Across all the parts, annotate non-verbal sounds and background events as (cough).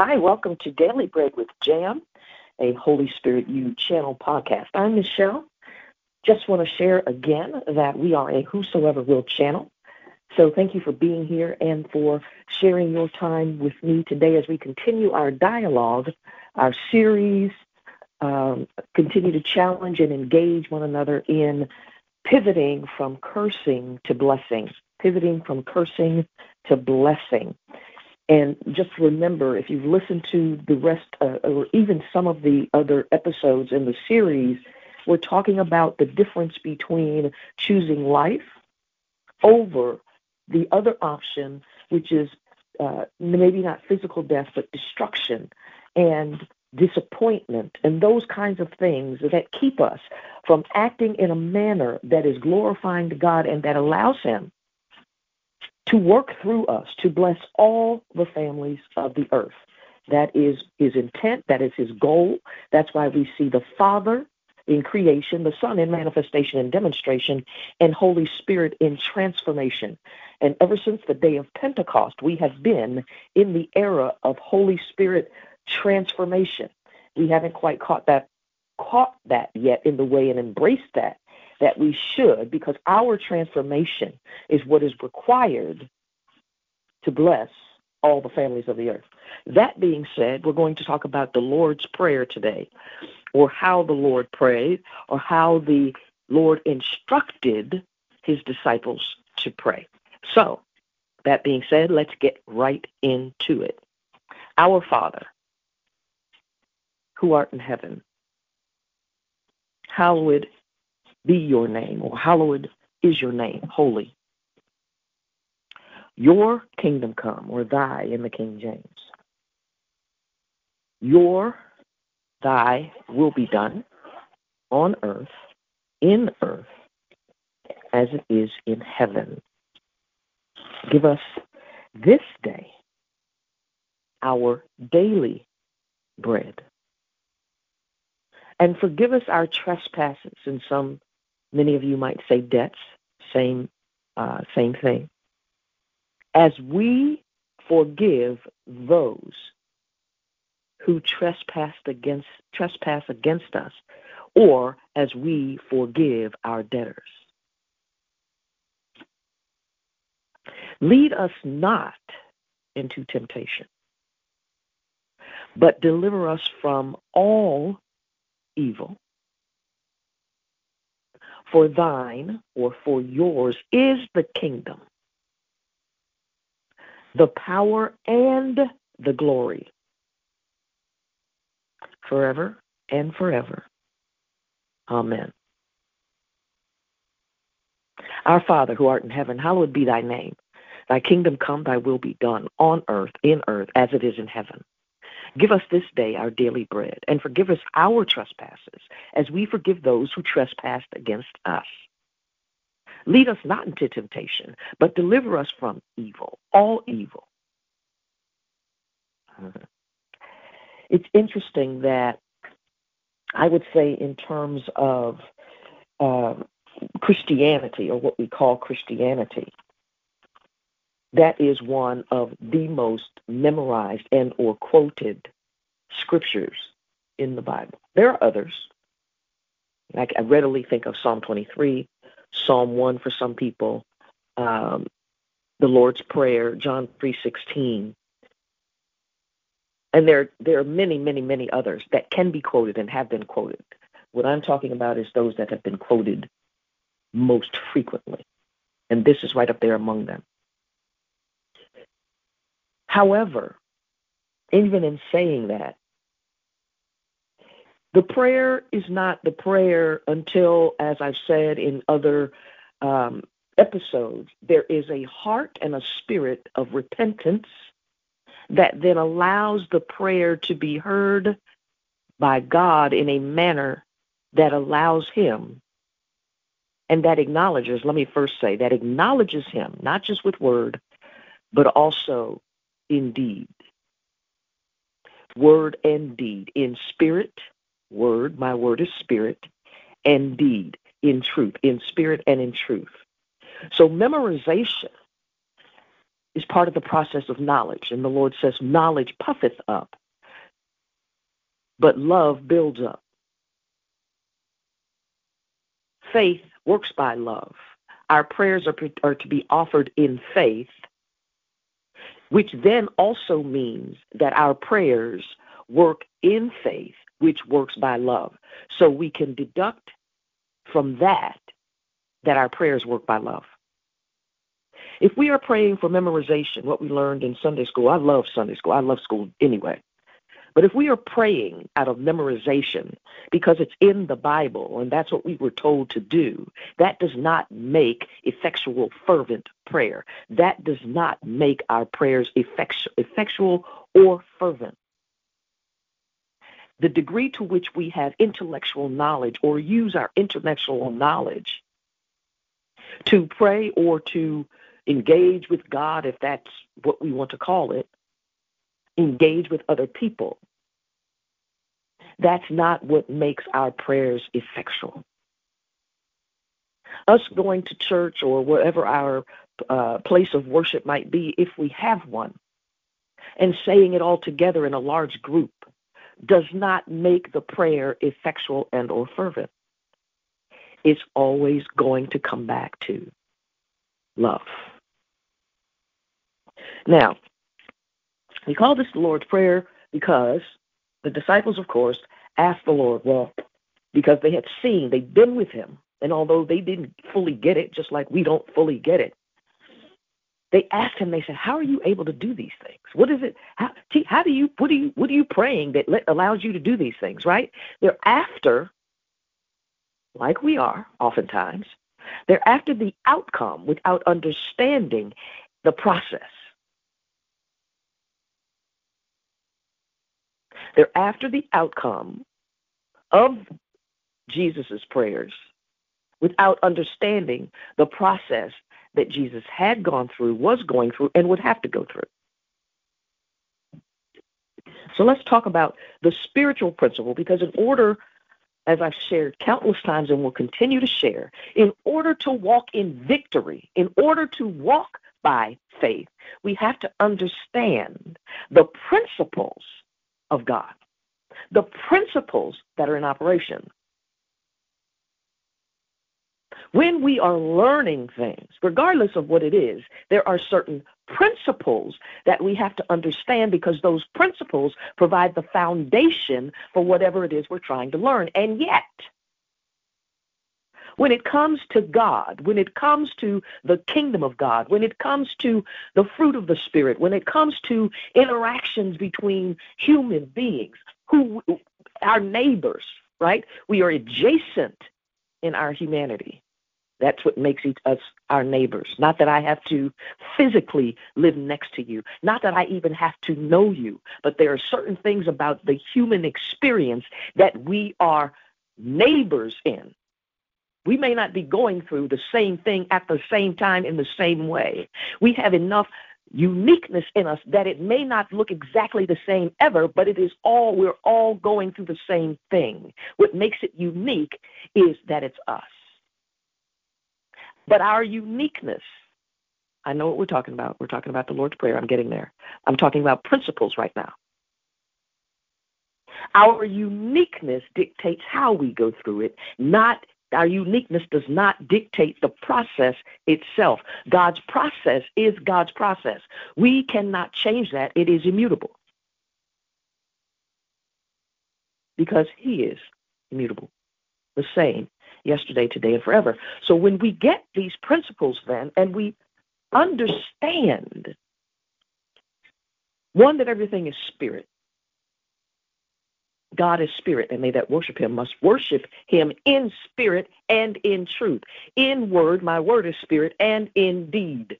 Hi, welcome to Daily Bread with Jam, a Holy Spirit You channel podcast. I'm Michelle. Just want to share again that we are a Whosoever Will channel. So thank you for being here and for sharing your time with me today as we continue our dialogue, our series, um, continue to challenge and engage one another in pivoting from cursing to blessing, pivoting from cursing to blessing. And just remember, if you've listened to the rest, uh, or even some of the other episodes in the series, we're talking about the difference between choosing life over the other option, which is uh, maybe not physical death, but destruction and disappointment and those kinds of things that keep us from acting in a manner that is glorifying to God and that allows Him to work through us to bless all the families of the earth. That is his intent, that is his goal. That's why we see the Father in creation, the Son in manifestation and demonstration, and Holy Spirit in transformation. And ever since the day of Pentecost, we have been in the era of Holy Spirit transformation. We haven't quite caught that caught that yet in the way and embraced that that we should, because our transformation is what is required to bless all the families of the earth. That being said, we're going to talk about the Lord's Prayer today, or how the Lord prayed, or how the Lord instructed his disciples to pray. So, that being said, let's get right into it. Our Father, who art in heaven, hallowed be your name, or hallowed is your name, holy. Your kingdom come, or thy in the King James. Your, thy will be done on earth, in earth, as it is in heaven. Give us this day our daily bread. And forgive us our trespasses in some Many of you might say debts, same, uh, same thing. As we forgive those who trespassed against trespass against us, or as we forgive our debtors. Lead us not into temptation, but deliver us from all evil. For thine, or for yours, is the kingdom, the power, and the glory, forever and forever. Amen. Our Father who art in heaven, hallowed be thy name. Thy kingdom come, thy will be done on earth, in earth, as it is in heaven. Give us this day our daily bread, and forgive us our trespasses, as we forgive those who trespass against us. Lead us not into temptation, but deliver us from evil, all evil. It's interesting that I would say, in terms of uh, Christianity, or what we call Christianity, that is one of the most memorized and or quoted scriptures in the Bible. There are others. Like I readily think of Psalm 23, Psalm 1 for some people, um, the Lord's Prayer, John 3:16. And there there are many, many, many others that can be quoted and have been quoted. What I'm talking about is those that have been quoted most frequently. And this is right up there among them. However, even in saying that, the prayer is not the prayer until, as I've said in other um, episodes, there is a heart and a spirit of repentance that then allows the prayer to be heard by God in a manner that allows Him and that acknowledges, let me first say, that acknowledges Him, not just with word, but also in deed. Word and deed. In spirit, word, my word is spirit, and deed, in truth, in spirit and in truth. So memorization is part of the process of knowledge. And the Lord says, Knowledge puffeth up, but love builds up. Faith works by love. Our prayers are, are to be offered in faith, which then also means that our prayers work in faith, which works by love. So we can deduct from that that our prayers work by love. If we are praying for memorization, what we learned in Sunday school, I love Sunday school. I love school anyway. But if we are praying out of memorization because it's in the Bible and that's what we were told to do, that does not make effectual, fervent prayer. That does not make our prayers effectual or fervent. The degree to which we have intellectual knowledge or use our intellectual knowledge to pray or to engage with God, if that's what we want to call it, engage with other people. That's not what makes our prayers effectual. Us going to church or wherever our uh, place of worship might be, if we have one, and saying it all together in a large group does not make the prayer effectual and or fervent. It's always going to come back to love. Now, we call this the Lord's Prayer because the disciples, of course, asked the Lord, well, because they had seen, they'd been with him, and although they didn't fully get it, just like we don't fully get it, they asked him, they said, How are you able to do these things? What is it? How, how do you, what are you, what are you praying that let, allows you to do these things, right? They're after, like we are oftentimes, they're after the outcome without understanding the process. They're after the outcome of Jesus' prayers without understanding the process that Jesus had gone through, was going through, and would have to go through. So let's talk about the spiritual principle because, in order, as I've shared countless times and will continue to share, in order to walk in victory, in order to walk by faith, we have to understand the principles of God, the principles that are in operation. When we are learning things, regardless of what it is, there are certain principles that we have to understand because those principles provide the foundation for whatever it is we're trying to learn. And yet, when it comes to God, when it comes to the kingdom of God, when it comes to the fruit of the Spirit, when it comes to interactions between human beings, who our neighbors, right? We are adjacent in our humanity. That's what makes us our neighbors. Not that I have to physically live next to you, not that I even have to know you, but there are certain things about the human experience that we are neighbors in. We may not be going through the same thing at the same time in the same way. We have enough uniqueness in us that it may not look exactly the same ever, but it is all, we're all going through the same thing. What makes it unique is that it's us. But our uniqueness, I know what we're talking about. We're talking about the Lord's Prayer. I'm getting there. I'm talking about principles right now. Our uniqueness dictates how we go through it, not our uniqueness does not dictate the process itself. God's process is God's process. We cannot change that, it is immutable. Because He is immutable, the same yesterday, today, and forever. So when we get these principles, then, and we understand one, that everything is spirit, God is spirit, and they that worship him must worship him in spirit and in truth. In word, my word is spirit, and in deed.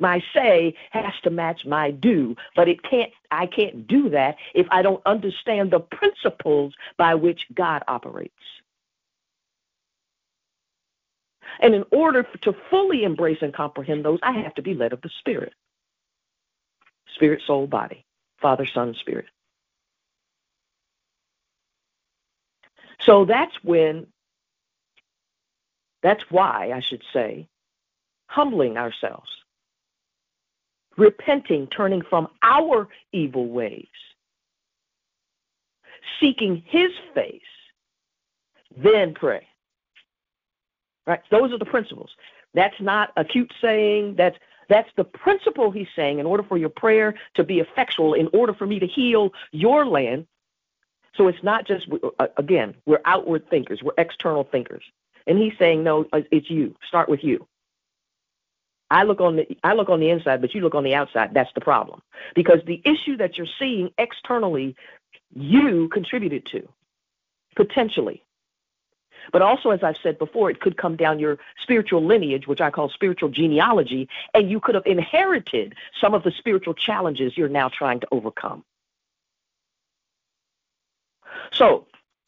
My say has to match my do, but it can't I can't do that if I don't understand the principles by which God operates. And in order to fully embrace and comprehend those, I have to be led of the Spirit. Spirit, soul, body. Father, Son, Spirit. So that's when, that's why I should say, humbling ourselves repenting, turning from our evil ways, seeking his face, then pray. Right? Those are the principles. That's not a cute saying. That's that's the principle he's saying in order for your prayer to be effectual, in order for me to heal your land. So it's not just, uh, again, we're outward thinkers, we're external thinkers. And he's saying, no, uh, it's you. Start with you. I look on the I look on the inside, but you look on the outside. That's the problem. Because the issue that you're seeing externally, you contributed to, potentially. But also, as I've said before, it could come down your spiritual lineage, which I call spiritual genealogy, and you could have inherited some of the spiritual challenges you're now trying to overcome. So,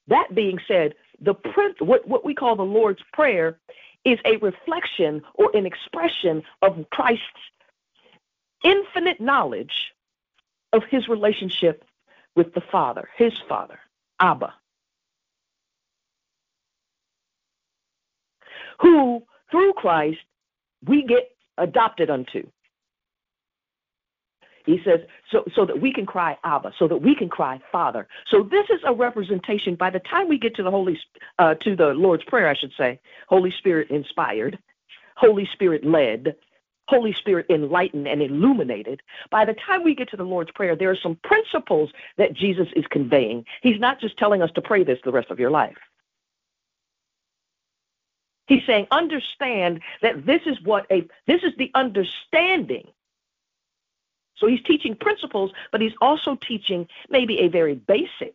that being said, the what, what we call the Lord's Prayer is a reflection or an expression of Christ's infinite knowledge of his relationship with the Father, his Father, Abba. who through Christ we get adopted unto. He says, so, so that we can cry Abba, so that we can cry Father. So this is a representation. By the time we get to the Holy, uh, to the Lord's Prayer, I should say, Holy Spirit inspired, Holy Spirit led, Holy Spirit enlightened and illuminated. By the time we get to the Lord's Prayer, there are some principles that Jesus is conveying. He's not just telling us to pray this the rest of your life. He's saying, understand that this is what a this is the understanding. So he's teaching principles, but he's also teaching maybe a very basic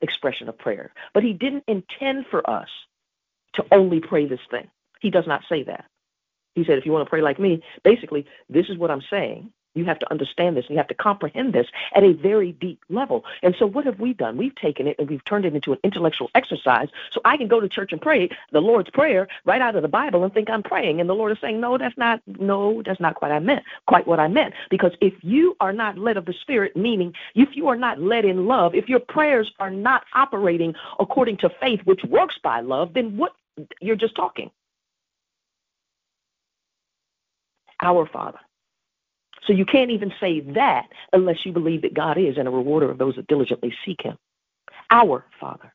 expression of prayer. But he didn't intend for us to only pray this thing. He does not say that. He said, if you want to pray like me, basically, this is what I'm saying. You have to understand this you have to comprehend this at a very deep level. And so, what have we done? We've taken it and we've turned it into an intellectual exercise. So I can go to church and pray the Lord's Prayer right out of the Bible and think I'm praying. And the Lord is saying, No, that's not, no, that's not quite I meant, quite what I meant. Because if you are not led of the Spirit, meaning if you are not led in love, if your prayers are not operating according to faith, which works by love, then what you're just talking. Our Father so you can't even say that unless you believe that God is and a rewarder of those that diligently seek him. Our Father.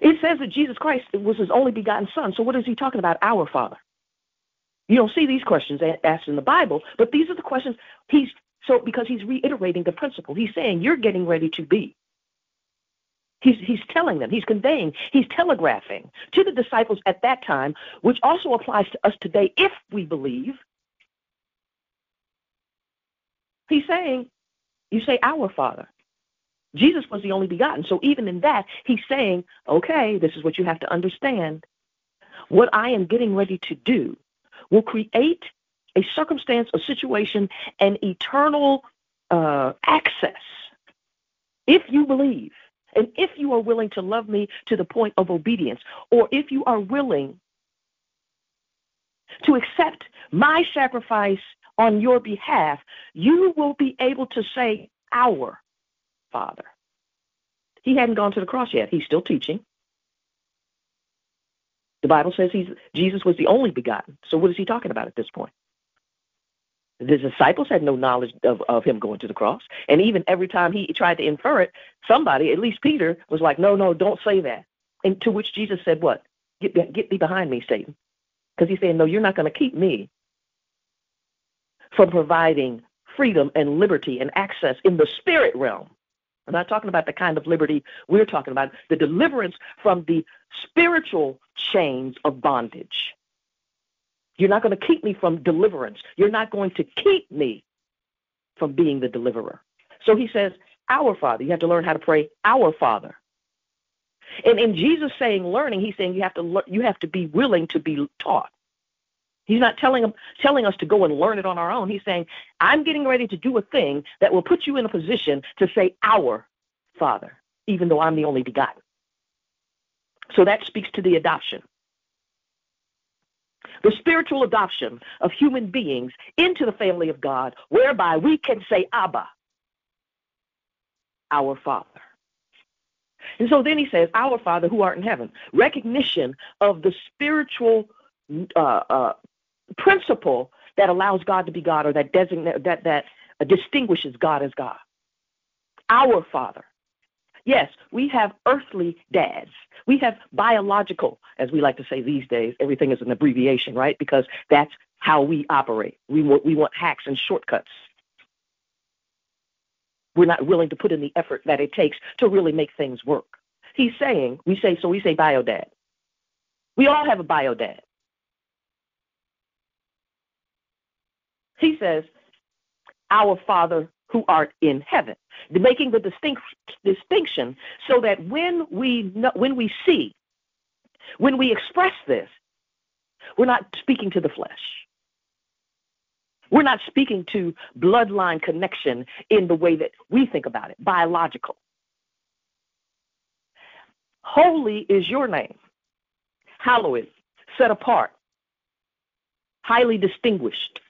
It says that Jesus Christ was his only begotten Son. So what is he talking about? Our Father. You don't see these questions asked in the Bible, but these are the questions he's so because he's reiterating the principle. He's saying you're getting ready to be. He's, he's telling them, he's conveying, he's telegraphing to the disciples at that time, which also applies to us today if we believe. He's saying, You say, Our Father. Jesus was the only begotten. So even in that, he's saying, Okay, this is what you have to understand. What I am getting ready to do will create a circumstance, a situation, an eternal uh, access if you believe and if you are willing to love me to the point of obedience, or if you are willing to accept my sacrifice on your behalf, you will be able to say, Our Father. He hadn't gone to the cross yet. He's still teaching. The Bible says he's Jesus was the only begotten. So what is he talking about at this point? The disciples had no knowledge of, of him going to the cross. And even every time he tried to infer it, somebody, at least Peter, was like, no, no, don't say that. And to which Jesus said, what? Get, get thee behind me, Satan. Because he's saying, no, you're not going to keep me from providing freedom and liberty and access in the spirit realm. I'm not talking about the kind of liberty we're talking about, the deliverance from the spiritual chains of bondage. You're not going to keep me from deliverance. You're not going to keep me from being the deliverer. So he says, Our Father. You have to learn how to pray, Our Father. And in Jesus saying learning, he's saying you have to le- you have to be willing to be taught. He's not telling telling us to go and learn it on our own. He's saying, I'm getting ready to do a thing that will put you in a position to say, Our Father, even though I'm the only begotten. So that speaks to the adoption the spiritual adoption of human beings into the family of God, whereby we can say, Abba, our Father. And so then he says, Our Father who art in heaven. Recognition of the spiritual uh, uh, principle that allows God to be God or that designate that that distinguishes God as God. Our Father. Yes, we have earthly dads. We have biological, as we like to say these days. Everything is an abbreviation, right? Because that's how we operate. We want, we want hacks and shortcuts. We're not willing to put in the effort that it takes to really make things work. He's saying, we say, so we say bio dad. We all have a bio dad. He says, Our Father who art in heaven, making the distinct, distinction so that when we know, when we see, when we express this, we're not speaking to the flesh. We're not speaking to bloodline connection in the way that we think about it, biological. Holy is your name, hallowed, set apart, highly distinguished,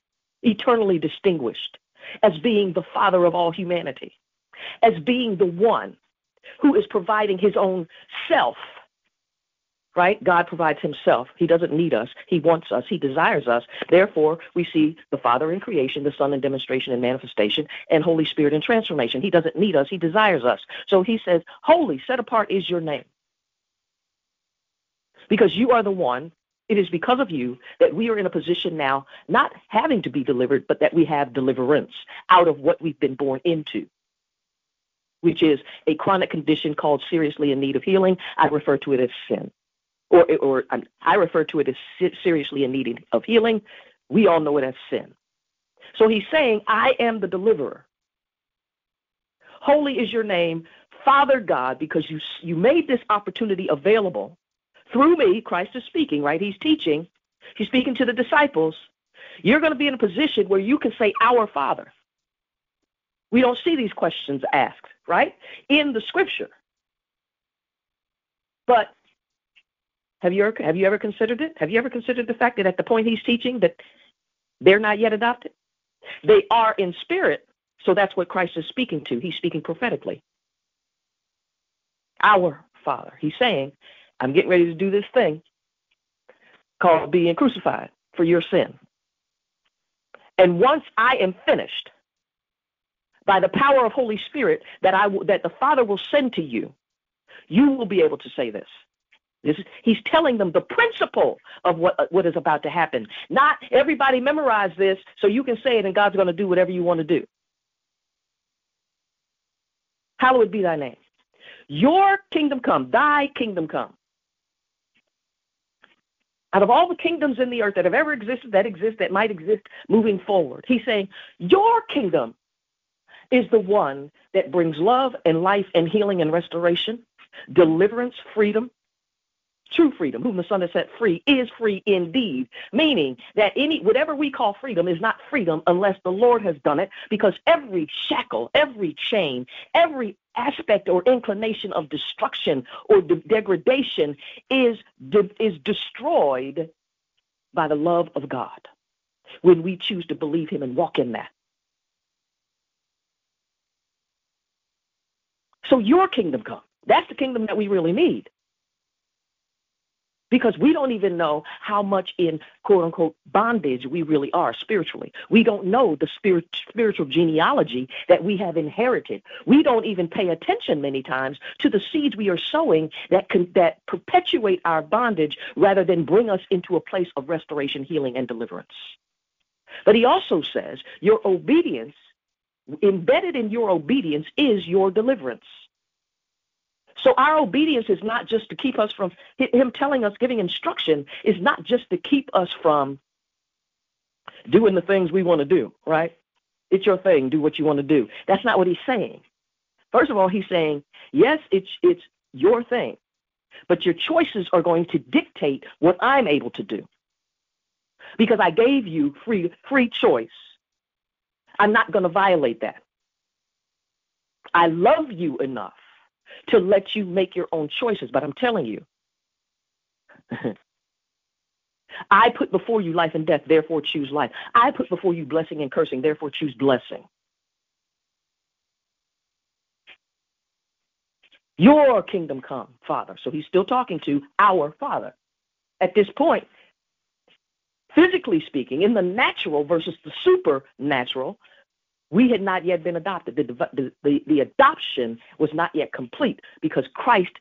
eternally distinguished, as being the Father of all humanity, as being the one who is providing his own self. Right? God provides himself. He doesn't need us. He wants us. He desires us. Therefore, we see the Father in creation, the Son in demonstration and manifestation, and Holy Spirit in transformation. He doesn't need us. He desires us. So he says, Holy, set apart is your name. Because you are the one it is because of you that we are in a position now, not having to be delivered, but that we have deliverance out of what we've been born into, which is a chronic condition called seriously in need of healing. I refer to it as sin. Or, or I refer to it as seriously in need of healing. We all know it as sin. So he's saying, I am the deliverer. Holy is your name, Father God, because you, you made this opportunity available through me, Christ is speaking, right? He's teaching. He's speaking to the disciples. You're going to be in a position where you can say, Our Father. We don't see these questions asked, right? In the scripture. But have you ever have you ever considered it? Have you ever considered the fact that at the point he's teaching that they're not yet adopted? They are in spirit, so that's what Christ is speaking to. He's speaking prophetically. Our Father. He's saying, I'm getting ready to do this thing called being crucified for your sin. And once I am finished, by the power of Holy Spirit that I that the Father will send to you, you will be able to say this. This is, he's telling them the principle of what uh, what is about to happen. Not everybody memorize this so you can say it and God's going to do whatever you want to do. Hallowed be thy name. Your kingdom come, thy kingdom come. Out of all the kingdoms in the earth that have ever existed, that exist, that might exist moving forward, he's saying, Your kingdom is the one that brings love and life and healing and restoration, deliverance, freedom, true freedom, whom the Son has set free, is free indeed. Meaning that any whatever we call freedom is not freedom unless the Lord has done it, because every shackle, every chain, every aspect or inclination of destruction or de- degradation is de- is destroyed by the love of God when we choose to believe Him and walk in that. So your kingdom come. That's the kingdom that we really need because we don't even know how much in quote unquote bondage we really are spiritually. We don't know the spirit, spiritual genealogy that we have inherited. We don't even pay attention many times to the seeds we are sowing that can, that perpetuate our bondage rather than bring us into a place of restoration, healing, and deliverance. But he also says your obedience, embedded in your obedience, is your deliverance. So our obedience is not just to keep us from him telling us, giving instruction is not just to keep us from doing the things we want to do, right? It's your thing, do what you want to do. That's not what he's saying. First of all, he's saying, yes, it's it's your thing, but your choices are going to dictate what I'm able to do. Because I gave you free free choice. I'm not going to violate that. I love you enough to let you make your own choices. But I'm telling you, (laughs) I put before you life and death, therefore choose life. I put before you blessing and cursing, therefore choose blessing. Your kingdom come, Father. So he's still talking to our Father. At this point, physically speaking, in the natural versus the supernatural, we had not yet been adopted. The, the, the, the, adoption was not yet complete because Christ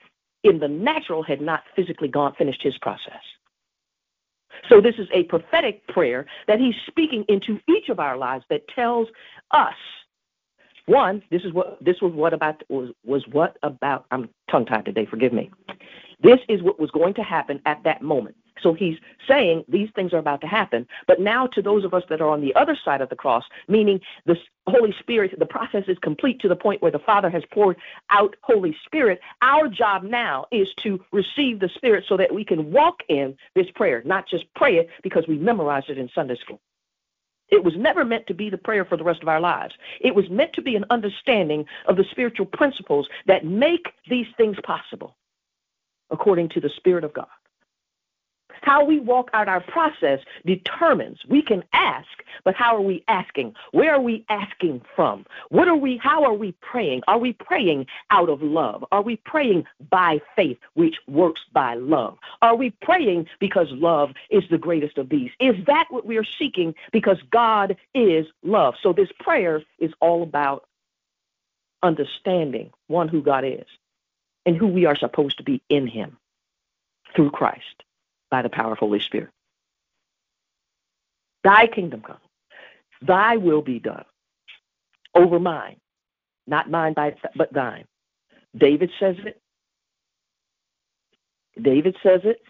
in the natural had not physically gone finished his process. So this is a prophetic prayer that he's speaking into each of our lives that tells us one, this is what this was what about was was what about I'm tongue tied today, forgive me. This is what was going to happen at that moment. So he's saying these things are about to happen. But now, to those of us that are on the other side of the cross, meaning the Holy Spirit, the process is complete to the point where the Father has poured out Holy Spirit. Our job now is to receive the Spirit so that we can walk in this prayer, not just pray it because we memorized it in Sunday school. It was never meant to be the prayer for the rest of our lives. It was meant to be an understanding of the spiritual principles that make these things possible according to the Spirit of God. How we walk out our process determines. We can ask, but how are we asking? Where are we asking from? What are we how are we praying? Are we praying out of love? Are we praying by faith which works by love? Are we praying because love is the greatest of these? Is that what we are seeking because God is love? So this prayer is all about understanding one who God is and who we are supposed to be in him through Christ by the power of Holy Spirit. Thy kingdom come, thy will be done over mine, not mine by, but thine. David says it. David says it.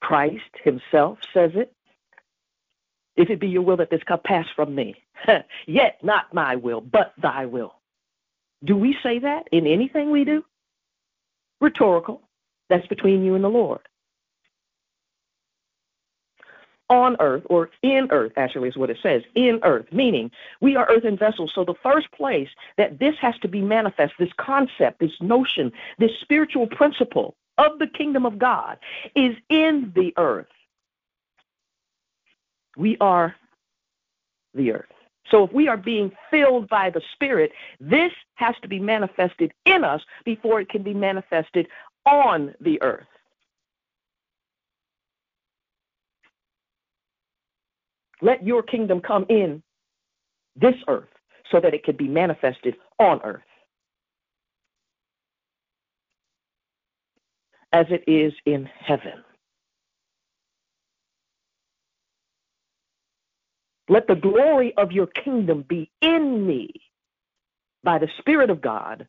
Christ himself says it. If it be your will that this cup pass from me, (laughs) yet not my will, but thy will. Do we say that in anything we do? Rhetorical. That's between you and the Lord. On earth, or in earth, actually, is what it says, in earth, meaning we are earthen vessels. So the first place that this has to be manifest, this concept, this notion, this spiritual principle of the kingdom of God is in the earth. We are the earth. So if we are being filled by the Spirit, this has to be manifested in us before it can be manifested on the earth. Let your kingdom come in this earth so that it can be manifested on earth. As it is in heaven. Let the glory of your kingdom be in me by the Spirit of God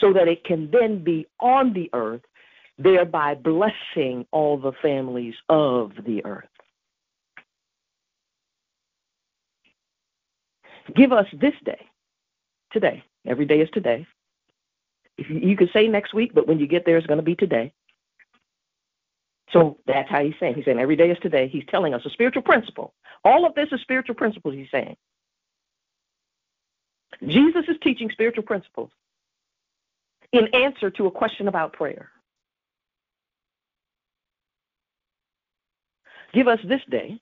so that it can then be on the earth, thereby blessing all the families of the earth. Give us this day, today. Every day is today. You, could say next week, but when you get there, it's going to be today. So that's how he's saying. He's saying every day is today. He's telling us a spiritual principle. All of this is spiritual principles, he's saying. Jesus is teaching spiritual principles in answer to a question about prayer. Give us this day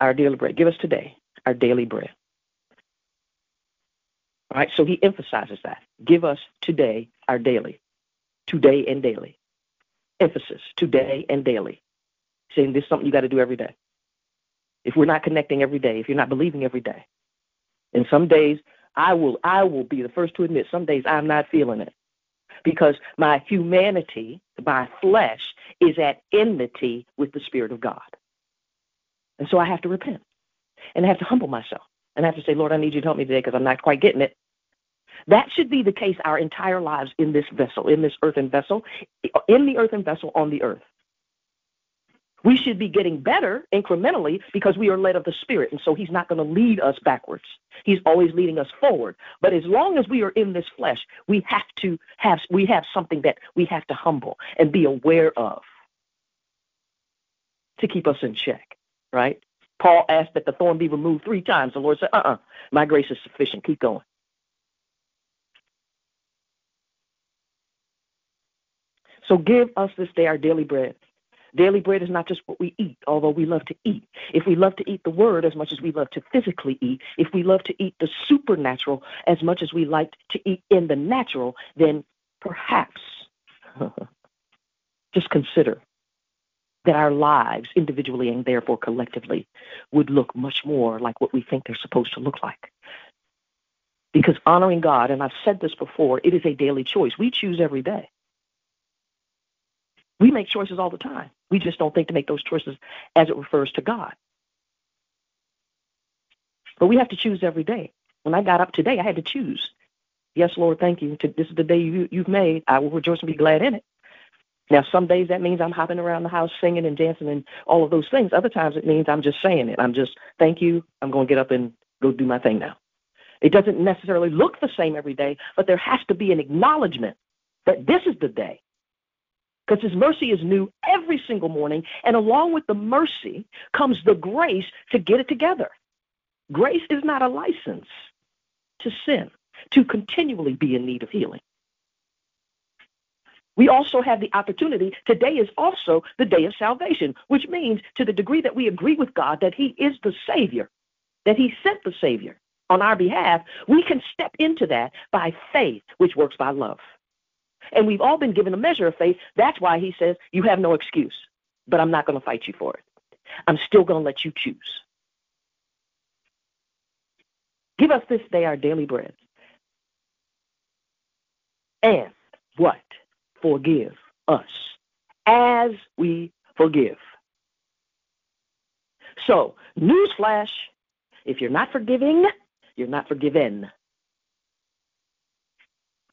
our daily bread. Give us today our daily bread. All right, so he emphasizes that. Give us today our daily, today and daily. Emphasis, today and daily. Saying this is something you got to do every day. If we're not connecting every day, if you're not believing every day, and some days I will I will be the first to admit some days I'm not feeling it. Because my humanity, my flesh, is at enmity with the Spirit of God. And so I have to repent. And I have to humble myself. And I have to say, Lord, I need you to help me today because I'm not quite getting it. That should be the case our entire lives in this vessel, in this earthen vessel, in the earthen vessel on the earth. We should be getting better incrementally because we are led of the Spirit. And so He's not going to lead us backwards. He's always leading us forward. But as long as we are in this flesh, we have to have we have something that we have to humble and be aware of to keep us in check, right? Paul asked that the thorn be removed three times. The Lord said, uh uh-uh, uh, my grace is sufficient. Keep going. So give us this day our daily bread Daily bread is not just what we eat, although we love to eat. If we love to eat the word as much as we love to physically eat, if we love to eat the supernatural as much as we like to eat in the natural, then perhaps (laughs) just consider that our lives, individually and therefore collectively, would look much more like what we think they're supposed to look like. Because honoring God, and I've said this before, it is a daily choice. We choose every day. We make choices all the time. We just don't think to make those choices as it refers to God. But we have to choose every day. When I got up today, I had to choose. Yes, Lord, thank you. This is the day you, you've made. I will rejoice and be glad in it. Now, some days that means I'm hopping around the house singing and dancing and all of those things. Other times it means I'm just saying it. I'm just, thank you. I'm going to get up and go do my thing now. It doesn't necessarily look the same every day, but there has to be an acknowledgement that this is the day. Because his mercy is new every single morning. And along with the mercy comes the grace to get it together. Grace is not a license to sin, to continually be in need of healing. We also have the opportunity. Today is also the day of salvation, which means to the degree that we agree with God that He is the Savior, that He sent the Savior on our behalf, we can step into that by faith, which works by love. And we've all been given a measure of faith. That's why He says, You have no excuse, but I'm not going to fight you for it. I'm still going to let you choose. Give us this day our daily bread. And what? forgive us as we forgive. So, newsflash if you're not forgiving, you're not forgiven.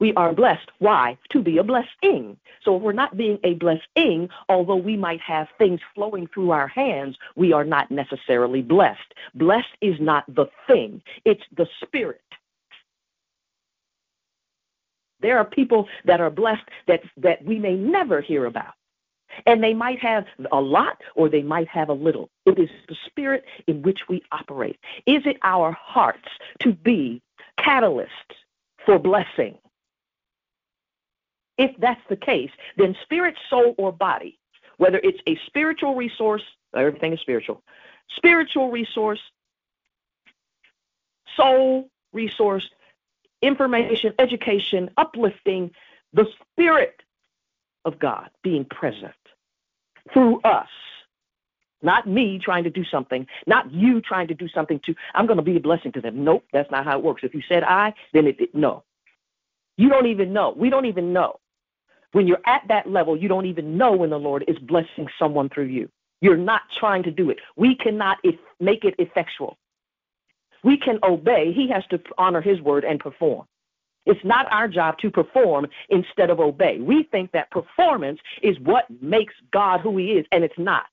We are blessed. Why? To be a blessing. So if we're not being a blessing, although we might have things flowing through our hands, we are not necessarily blessed. Blessed is not the thing, it's the spirit. There are people that are blessed that, that we may never hear about. And they might have a lot or they might have a little. It is the spirit in which we operate. Is it our hearts to be catalysts for blessing? If that's the case, then spirit, soul, or body, whether it's a spiritual resource, everything is spiritual, spiritual resource, soul resource, information, education, uplifting the Spirit of God being present through us. Not me trying to do something, not you trying to do something to, I'm going to be a blessing to them. Nope, that's not how it works. If you said I, then it, it no. You don't even know. We don't even know. When you're at that level, you don't even know when the Lord is blessing someone through you. You're not trying to do it. We cannot make it effectual we can obey. He has to honor his word and perform. It's not our job to perform instead of obey. We think that performance is what makes God who he is, and it's not.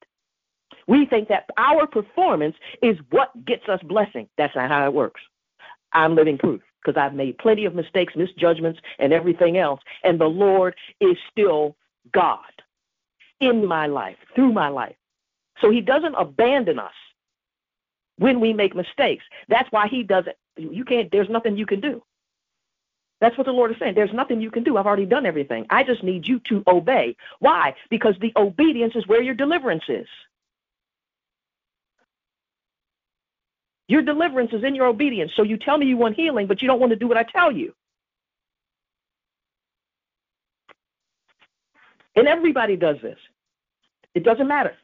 We think that our performance is what gets us blessing. That's not how it works. I'm living proof because I've made plenty of mistakes, misjudgments, and everything else, and the Lord is still God in my life, through my life. So he doesn't abandon us when we make mistakes. That's why he does it. You can't, there's nothing you can do. That's what the Lord is saying. There's nothing you can do. I've already done everything. I just need you to obey. Why? Because the obedience is where your deliverance is. Your deliverance is in your obedience. So you tell me you want healing, but you don't want to do what I tell you. And everybody does this. It doesn't matter.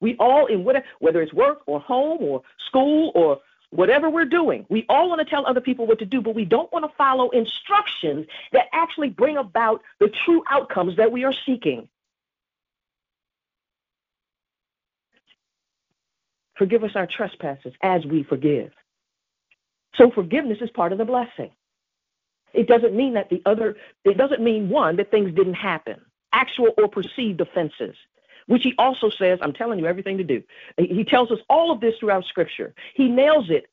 We all, in whatever, whether it's work or home or school or whatever we're doing, we all want to tell other people what to do, but we don't want to follow instructions that actually bring about the true outcomes that we are seeking. Forgive us our trespasses as we forgive. So forgiveness is part of the blessing. It doesn't mean that the other, it doesn't mean one, that things didn't happen, actual or perceived offenses which he also says, I'm telling you everything to do. He tells us all of this throughout Scripture. He nails it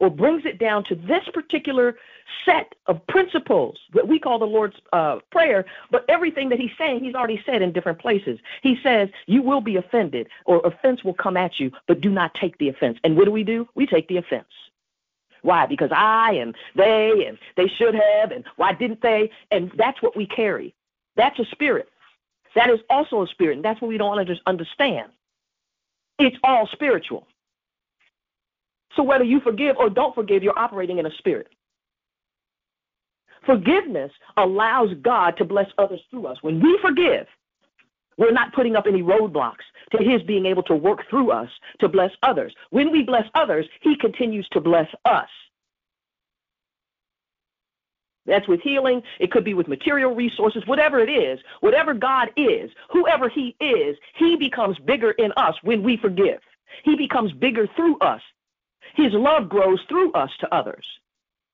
or brings it down to this particular set of principles that we call the Lord's uh, Prayer, but everything that he's saying, he's already said in different places. He says, You will be offended, or offense will come at you, but do not take the offense. And what do we do? We take the offense. Why? Because I and they and they should have, and why didn't they? And that's what we carry. That's a spirit. That is also a spirit, and that's what we don't understand. It's all spiritual. So whether you forgive or don't forgive, you're operating in a spirit. Forgiveness allows God to bless others through us. When we forgive, we're not putting up any roadblocks to his being able to work through us to bless others. When we bless others, he continues to bless us. That's with healing. It could be with material resources, whatever it is, whatever God is, whoever He is, He becomes bigger in us when we forgive. He becomes bigger through us. His love grows through us to others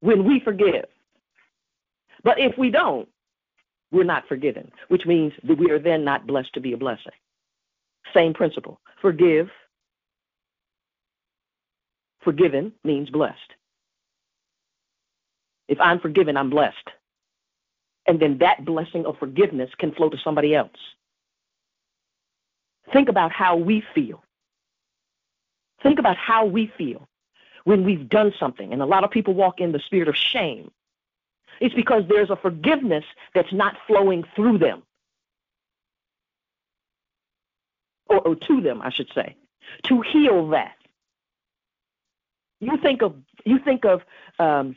when we forgive. But if we don't, we're not forgiven, which means that we are then not blessed to be a blessing. Same principle. Forgive. Forgiven means blessed. If I'm forgiven, I'm blessed. And then that blessing of forgiveness can flow to somebody else. Think about how we feel. Think about how we feel when we've done something. And a lot of people walk in the spirit of shame. It's because there's a forgiveness that's not flowing through them. Or, or to them, I should say, to heal that. You think of you think of um,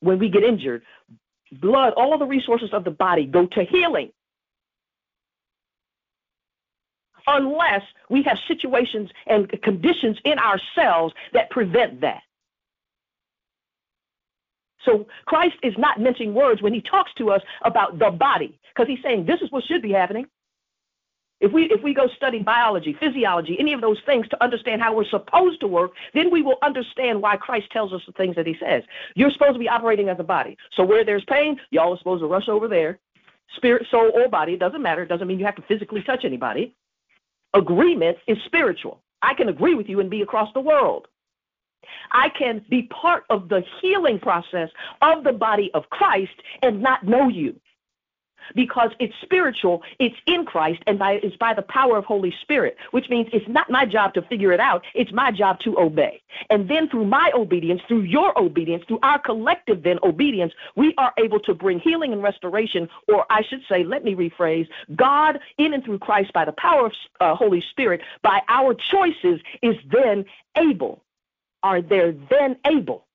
when we get injured, blood, all the resources of the body go to healing. Unless we have situations and conditions in ourselves that prevent that. So Christ is not mincing words when he talks to us about the body, because he's saying this is what should be happening. If we if we go study biology, physiology, any of those things to understand how we're supposed to work, then we will understand why Christ tells us the things that he says. You're supposed to be operating as a body. So where there's pain, y'all are supposed to rush over there. Spirit, soul, or body, it doesn't matter. It doesn't mean you have to physically touch anybody. Agreement is spiritual. I can agree with you and be across the world. I can be part of the healing process of the body of Christ and not know you because it's spiritual, it's in Christ, and by, it's by the power of Holy Spirit, which means it's not my job to figure it out, it's my job to obey. And then through my obedience, through your obedience, through our collective then obedience, we are able to bring healing and restoration, or I should say, let me rephrase, God in and through Christ by the power of uh, Holy Spirit, by our choices, is then able, are there then able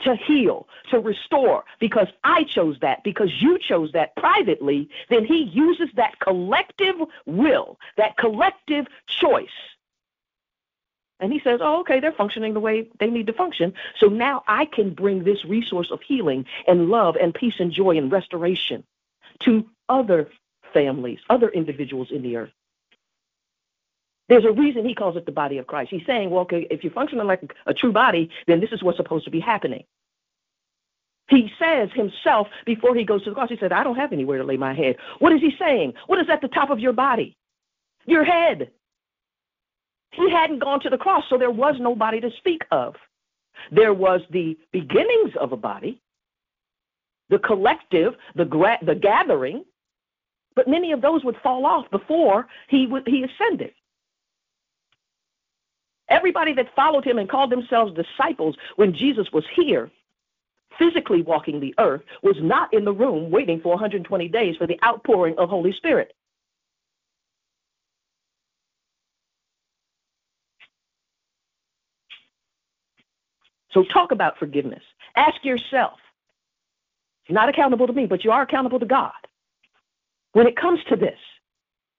to heal, to restore, because I chose that, because you chose that privately, then he uses that collective will, that collective choice. And he says, Oh, okay, they're functioning the way they need to function. So now I can bring this resource of healing and love and peace and joy and restoration to other families, other individuals in the earth. There's a reason he calls it the body of Christ. He's saying, well, if you're functioning like a true body, then this is what's supposed to be happening. He says himself before he goes to the cross, he said, I don't have anywhere to lay my head. What is he saying? What is at the top of your body? Your head. He hadn't gone to the cross, so there was nobody to speak of. There was the beginnings of a body, the collective, the, gra- the gathering, but many of those would fall off before he, would, he ascended. Everybody that followed him and called themselves disciples when Jesus was here, physically walking the earth, was not in the room waiting for 120 days for the outpouring of Holy Spirit. So talk about forgiveness. Ask yourself. You're not accountable to me, but you are accountable to God. When it comes to this,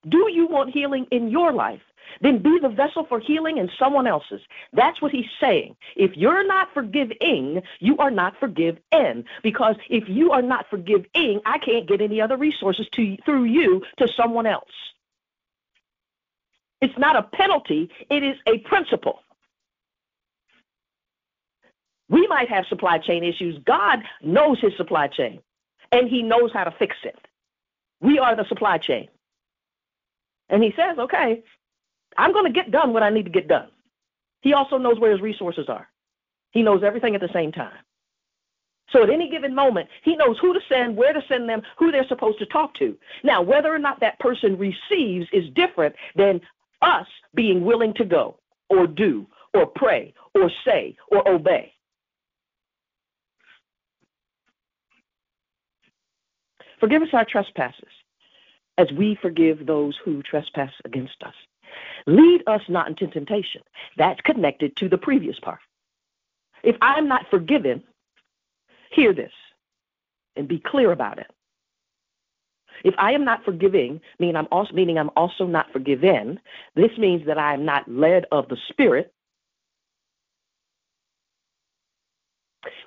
do you want healing in your life? Then be the vessel for healing in someone else's. That's what he's saying. If you're not forgiving, you are not forgiven. Because if you are not forgiving, I can't get any other resources to through you to someone else. It's not a penalty, it is a principle. We might have supply chain issues. God knows his supply chain, and he knows how to fix it. We are the supply chain. And he says, okay, I'm going to get done what I need to get done. He also knows where his resources are. He knows everything at the same time. So at any given moment, he knows who to send, where to send them, who they're supposed to talk to. Now, whether or not that person receives is different than us being willing to go or do or pray or say or obey. Forgive us our trespasses as we forgive those who trespass against us. Lead us not into temptation. That's connected to the previous part. If I'm not forgiven, hear this and be clear about it. If I am not forgiving, meaning I'm also meaning I'm also not forgiven, this means that I am not led of the Spirit,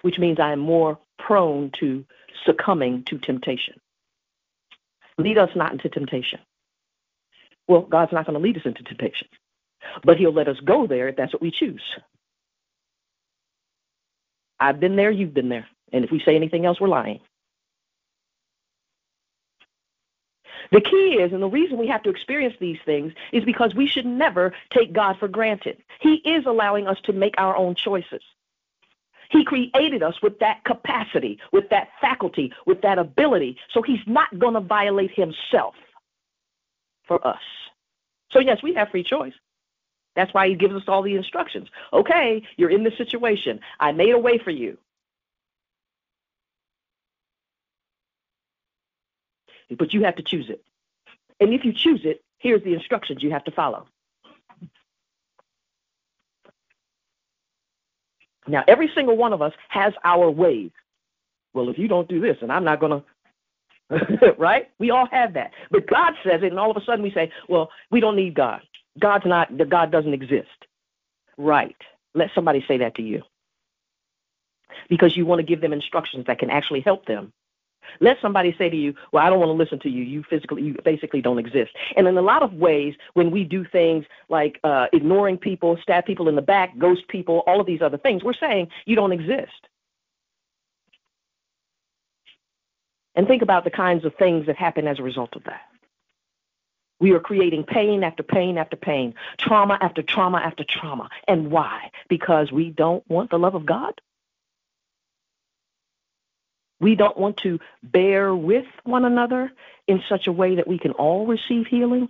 which means I am more prone to succumbing to temptation. Lead us not into temptation. Well, God's not going to lead us into temptation, but He'll let us go there if that's what we choose. I've been there, you've been there. And if we say anything else, we're lying. The key is, and the reason we have to experience these things is because we should never take God for granted. He is allowing us to make our own choices. He created us with that capacity, with that faculty, with that ability. So he's not going to violate himself for us. So, yes, we have free choice. That's why he gives us all the instructions. Okay, you're in this situation. I made a way for you. But you have to choose it. And if you choose it, here's the instructions you have to follow. Now, every single one of us has our ways. Well, if you don't do this, and I'm not going to, (laughs) right? We all have that. But God says it, and all of a sudden we say, well, we don't need God. God's not, God doesn't exist. Right. Let somebody say that to you. Because you want to give them instructions that can actually help them let somebody say to you, "Well, I don't want to listen to you. You physically, you basically don't exist." And in a lot of ways, when we do things like uh, ignoring people, stab people in the back, ghost people, all of these other things, we're saying you don't exist. And think about the kinds of things that happen as a result of that. We are creating pain after pain after pain, trauma after trauma after trauma. And why? Because we don't want the love of God? We don't want to bear with one another in such a way that we can all receive healing.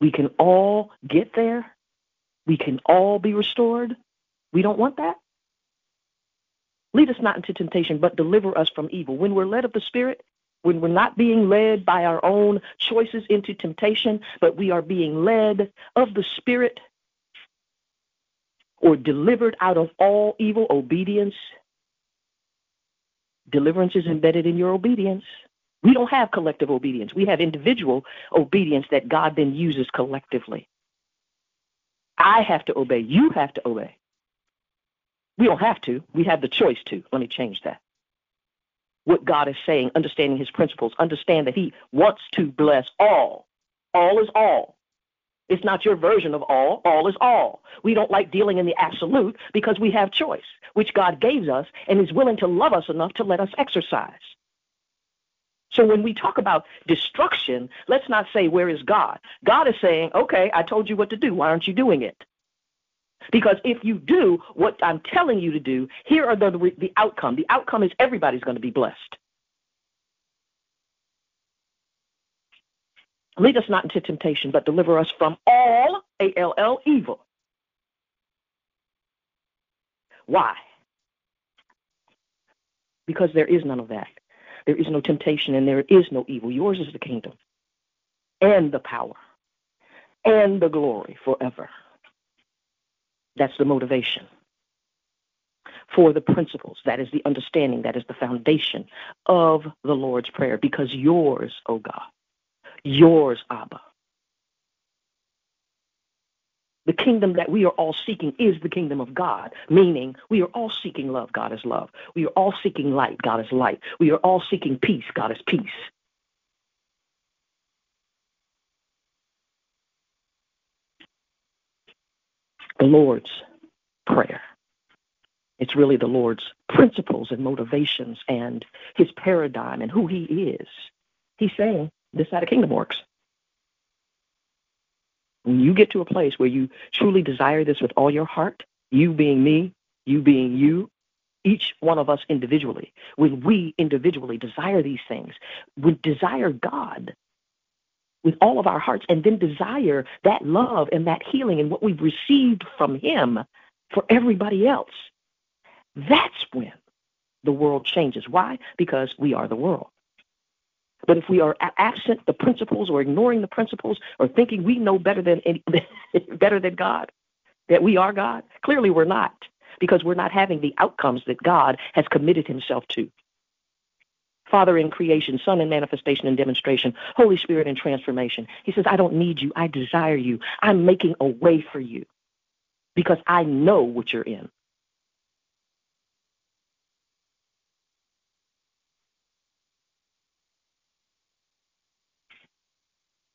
We can all get there. We can all be restored. We don't want that. Lead us not into temptation, but deliver us from evil. When we're led of the Spirit, when we're not being led by our own choices into temptation, but we are being led of the Spirit or delivered out of all evil obedience Deliverance is embedded in your obedience. We don't have collective obedience. We have individual obedience that God then uses collectively. I have to obey. You have to obey. We don't have to. We have the choice to. Let me change that. What God is saying, understanding his principles, understand that he wants to bless all. All is all. It's not your version of all. All is all. We don't like dealing in the absolute because we have choice, which God gave us and is willing to love us enough to let us exercise. So when we talk about destruction, let's not say, Where is God? God is saying, Okay, I told you what to do. Why aren't you doing it? Because if you do what I'm telling you to do, here are the, the outcome. The outcome is everybody's going to be blessed. Lead us not into temptation, but deliver us from all, A L L, evil. Why? Because there is none of that. There is no temptation and there is no evil. Yours is the kingdom and the power and the glory forever. That's the motivation. For the principles, that is the understanding, that is the foundation of the Lord's Prayer, because yours, O oh God, yours, Abba. The kingdom that we are all seeking is the kingdom of God, meaning we are all seeking love, God is love. We are all seeking light, God is light. We are all seeking peace, God is peace. The Lord's Prayer. It's really the Lord's principles and motivations and his paradigm and who he is. He's saying, this side of kingdom works. When you get to a place where you truly desire this with all your heart, you being me, you being you, each one of us individually, when we individually desire these things, we desire God with all of our hearts, and then desire that love and that healing and what we've received from Him for everybody else, that's when the world changes. Why? Because we are the world. But if we are absent the principles or ignoring the principles or thinking we know better than any, (laughs) better than God, that we are God, clearly we're not because we're not having the outcomes that God has committed himself to. Father in creation, Son in manifestation and demonstration, Holy Spirit in transformation. He says, I don't need you. I desire you. I'm making a way for you because I know what you're in.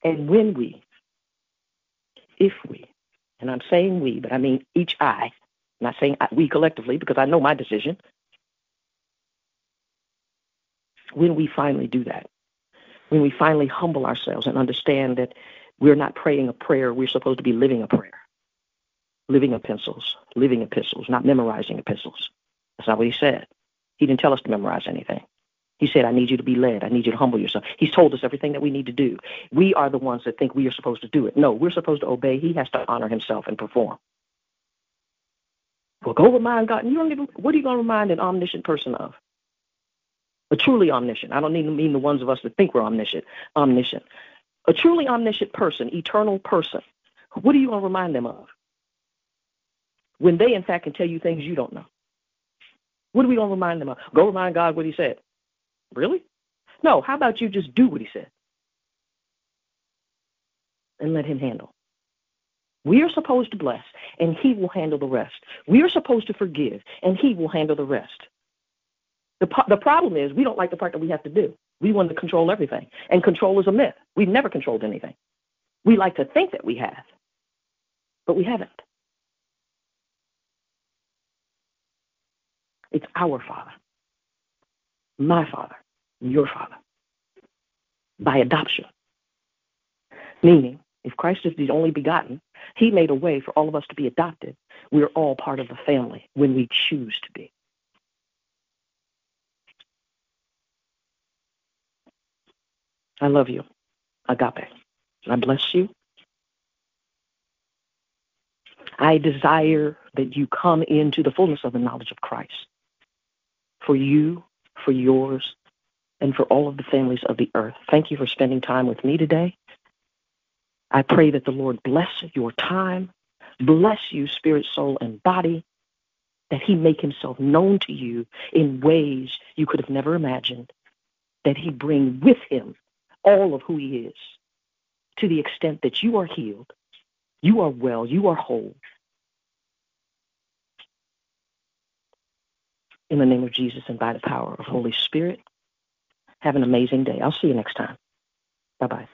And when we, if we, and I'm saying we, but I mean each I, I'm not saying we collectively because I know my decision. When we finally do that, when we finally humble ourselves and understand that we're not praying a prayer, we're supposed to be living a prayer, living epistles, living epistles, not memorizing epistles. That's not what he said. He didn't tell us to memorize anything. He said, I need you to be led. I need you to humble yourself. He's told us everything that we need to do. We are the ones that think we are supposed to do it. No, we're supposed to obey. He has to honor himself and perform. Well, go remind God. You don't even, what are you going to remind an omniscient person of? A truly omniscient. I don't to mean the ones of us that think we're omniscient. Omniscient. A truly omniscient person, eternal person. What are you going to remind them of? When they, in fact, can tell you things you don't know. What are we going to remind them of? Go remind God what he said. Really? No, how about you just do what he said and let him handle? We are supposed to bless, and he will handle the rest. We are supposed to forgive, and he will handle the rest. The, the problem is we don't like the part that we have to do. We want to control everything, and control is a myth. We've never controlled anything. We like to think that we have, but we haven't. It's our Father my father, your father, by adoption. Meaning, if Christ is the only begotten, he made a way for all of us to be adopted. We're all part of the family when we choose to be. I love you. Agape. I bless you. I desire that you come into the fullness of the knowledge of Christ. For you for yours, and for all of the families of the earth. Thank you for spending time with me today. I pray that the Lord bless your time, bless you, spirit, soul, and body, that He make Himself known to you in ways you could have never imagined, that He bring with Him all of who He is to the extent that you are healed, you are well, you are whole, in the name of Jesus and by the power of Holy Spirit. Have an amazing day. I'll see you next time. Bye bye.